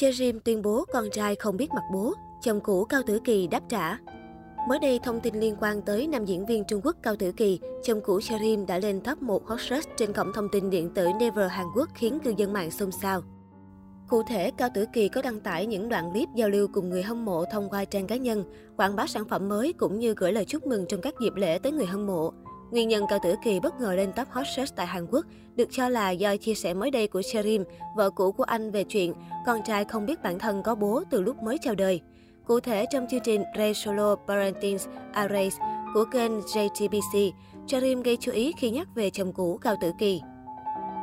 Cherim tuyên bố con trai không biết mặt bố, chồng cũ Cao Tử Kỳ đáp trả. Mới đây, thông tin liên quan tới nam diễn viên Trung Quốc Cao Tử Kỳ, chồng cũ Cherim đã lên top 1 hot search trên cổng thông tin điện tử Never Hàn Quốc khiến cư dân mạng xôn xao. Cụ thể, Cao Tử Kỳ có đăng tải những đoạn clip giao lưu cùng người hâm mộ thông qua trang cá nhân, quảng bá sản phẩm mới cũng như gửi lời chúc mừng trong các dịp lễ tới người hâm mộ. Nguyên nhân Cao Tử Kỳ bất ngờ lên top hot search tại Hàn Quốc được cho là do chia sẻ mới đây của Cherim, vợ cũ của anh về chuyện con trai không biết bản thân có bố từ lúc mới chào đời. Cụ thể, trong chương trình Ray Solo Parenting Arrays của kênh JTBC, Cherim gây chú ý khi nhắc về chồng cũ Cao Tử Kỳ.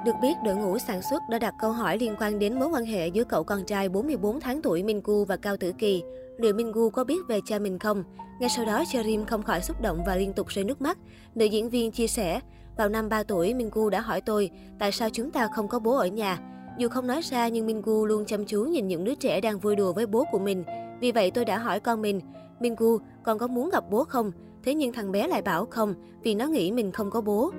Được biết, đội ngũ sản xuất đã đặt câu hỏi liên quan đến mối quan hệ giữa cậu con trai 44 tháng tuổi Mingu và Cao Tử Kỳ. Liệu Mingu có biết về cha mình không? Ngay sau đó, Cherim không khỏi xúc động và liên tục rơi nước mắt. Nữ diễn viên chia sẻ, vào năm 3 tuổi, Mingu đã hỏi tôi, tại sao chúng ta không có bố ở nhà? Dù không nói ra nhưng Mingu luôn chăm chú nhìn những đứa trẻ đang vui đùa với bố của mình. Vì vậy tôi đã hỏi con mình, Mingu, con có muốn gặp bố không? Thế nhưng thằng bé lại bảo không, vì nó nghĩ mình không có bố.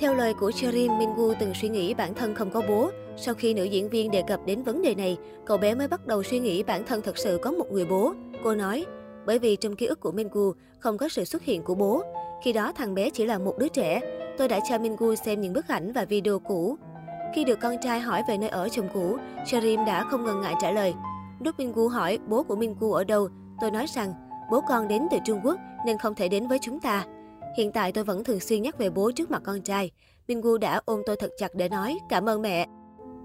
Theo lời của Cherim, Minwoo, từng suy nghĩ bản thân không có bố. Sau khi nữ diễn viên đề cập đến vấn đề này, cậu bé mới bắt đầu suy nghĩ bản thân thật sự có một người bố. Cô nói, bởi vì trong ký ức của Minwoo không có sự xuất hiện của bố. Khi đó thằng bé chỉ là một đứa trẻ. Tôi đã cho Minwoo xem những bức ảnh và video cũ. Khi được con trai hỏi về nơi ở chồng cũ, Cherim đã không ngần ngại trả lời. Lúc Minwoo hỏi bố của Minwoo ở đâu, tôi nói rằng bố con đến từ Trung Quốc nên không thể đến với chúng ta. Hiện tại tôi vẫn thường xuyên nhắc về bố trước mặt con trai. Mingu đã ôm tôi thật chặt để nói cảm ơn mẹ.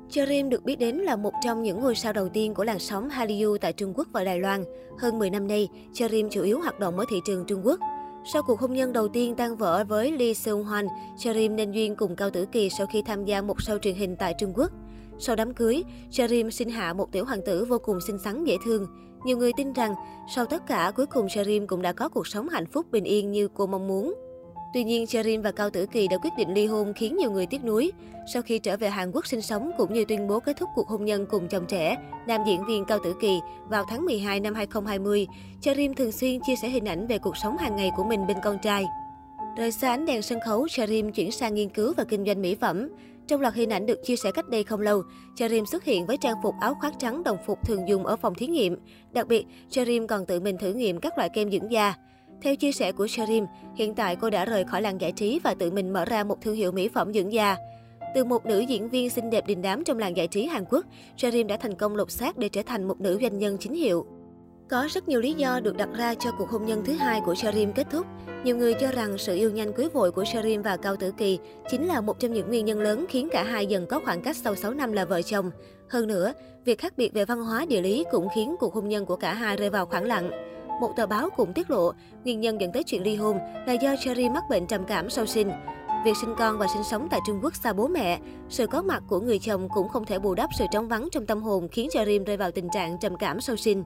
Cherim được biết đến là một trong những ngôi sao đầu tiên của làn sóng Hallyu tại Trung Quốc và Đài Loan. Hơn 10 năm nay, Cherim chủ yếu hoạt động ở thị trường Trung Quốc. Sau cuộc hôn nhân đầu tiên tan vỡ với Lee Seung Hwan, Cherim nên duyên cùng Cao Tử Kỳ sau khi tham gia một show truyền hình tại Trung Quốc. Sau đám cưới, Sharim sinh hạ một tiểu hoàng tử vô cùng xinh xắn dễ thương. Nhiều người tin rằng, sau tất cả, cuối cùng Sharim cũng đã có cuộc sống hạnh phúc bình yên như cô mong muốn. Tuy nhiên, Cherin và Cao Tử Kỳ đã quyết định ly hôn khiến nhiều người tiếc nuối. Sau khi trở về Hàn Quốc sinh sống cũng như tuyên bố kết thúc cuộc hôn nhân cùng chồng trẻ, nam diễn viên Cao Tử Kỳ vào tháng 12 năm 2020, Cherin thường xuyên chia sẻ hình ảnh về cuộc sống hàng ngày của mình bên con trai. Rời xa ánh đèn sân khấu, Cherim chuyển sang nghiên cứu và kinh doanh mỹ phẩm. Trong loạt hình ảnh được chia sẻ cách đây không lâu, Cherim xuất hiện với trang phục áo khoác trắng đồng phục thường dùng ở phòng thí nghiệm. Đặc biệt, Cherim còn tự mình thử nghiệm các loại kem dưỡng da. Theo chia sẻ của Charim, hiện tại cô đã rời khỏi làng giải trí và tự mình mở ra một thương hiệu mỹ phẩm dưỡng da. Từ một nữ diễn viên xinh đẹp đình đám trong làng giải trí Hàn Quốc, Charim đã thành công lột xác để trở thành một nữ doanh nhân chính hiệu. Có rất nhiều lý do được đặt ra cho cuộc hôn nhân thứ hai của Sharim kết thúc. Nhiều người cho rằng sự yêu nhanh cưới vội của Sharim và Cao Tử Kỳ chính là một trong những nguyên nhân lớn khiến cả hai dần có khoảng cách sau 6 năm là vợ chồng. Hơn nữa, việc khác biệt về văn hóa địa lý cũng khiến cuộc hôn nhân của cả hai rơi vào khoảng lặng. Một tờ báo cũng tiết lộ, nguyên nhân dẫn tới chuyện ly hôn là do Sharim mắc bệnh trầm cảm sau sinh. Việc sinh con và sinh sống tại Trung Quốc xa bố mẹ, sự có mặt của người chồng cũng không thể bù đắp sự trống vắng trong tâm hồn khiến Sharim rơi vào tình trạng trầm cảm sau sinh.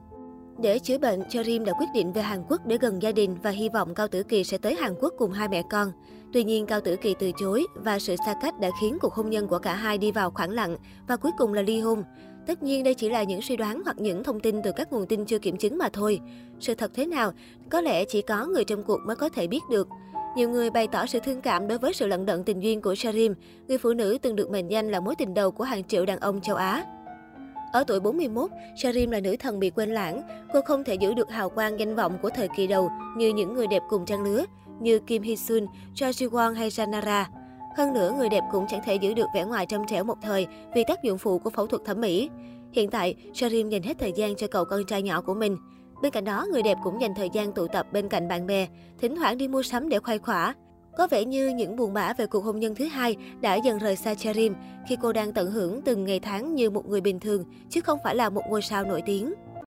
Để chữa bệnh, Cherim đã quyết định về Hàn Quốc để gần gia đình và hy vọng Cao Tử Kỳ sẽ tới Hàn Quốc cùng hai mẹ con. Tuy nhiên, Cao Tử Kỳ từ chối và sự xa cách đã khiến cuộc hôn nhân của cả hai đi vào khoảng lặng và cuối cùng là ly hôn. Tất nhiên đây chỉ là những suy đoán hoặc những thông tin từ các nguồn tin chưa kiểm chứng mà thôi. Sự thật thế nào, có lẽ chỉ có người trong cuộc mới có thể biết được. Nhiều người bày tỏ sự thương cảm đối với sự lận đận tình duyên của Sharim, người phụ nữ từng được mệnh danh là mối tình đầu của hàng triệu đàn ông châu Á. Ở tuổi 41, Sharim là nữ thần bị quên lãng. Cô không thể giữ được hào quang danh vọng của thời kỳ đầu như những người đẹp cùng trang lứa, như Kim Hee Sun, Choi Ji Won hay Janara. Hơn nữa, người đẹp cũng chẳng thể giữ được vẻ ngoài trong trẻo một thời vì tác dụng phụ của phẫu thuật thẩm mỹ. Hiện tại, Sharim dành hết thời gian cho cậu con trai nhỏ của mình. Bên cạnh đó, người đẹp cũng dành thời gian tụ tập bên cạnh bạn bè, thỉnh thoảng đi mua sắm để khoai khỏa. Có vẻ như những buồn bã về cuộc hôn nhân thứ hai đã dần rời xa Charim khi cô đang tận hưởng từng ngày tháng như một người bình thường, chứ không phải là một ngôi sao nổi tiếng.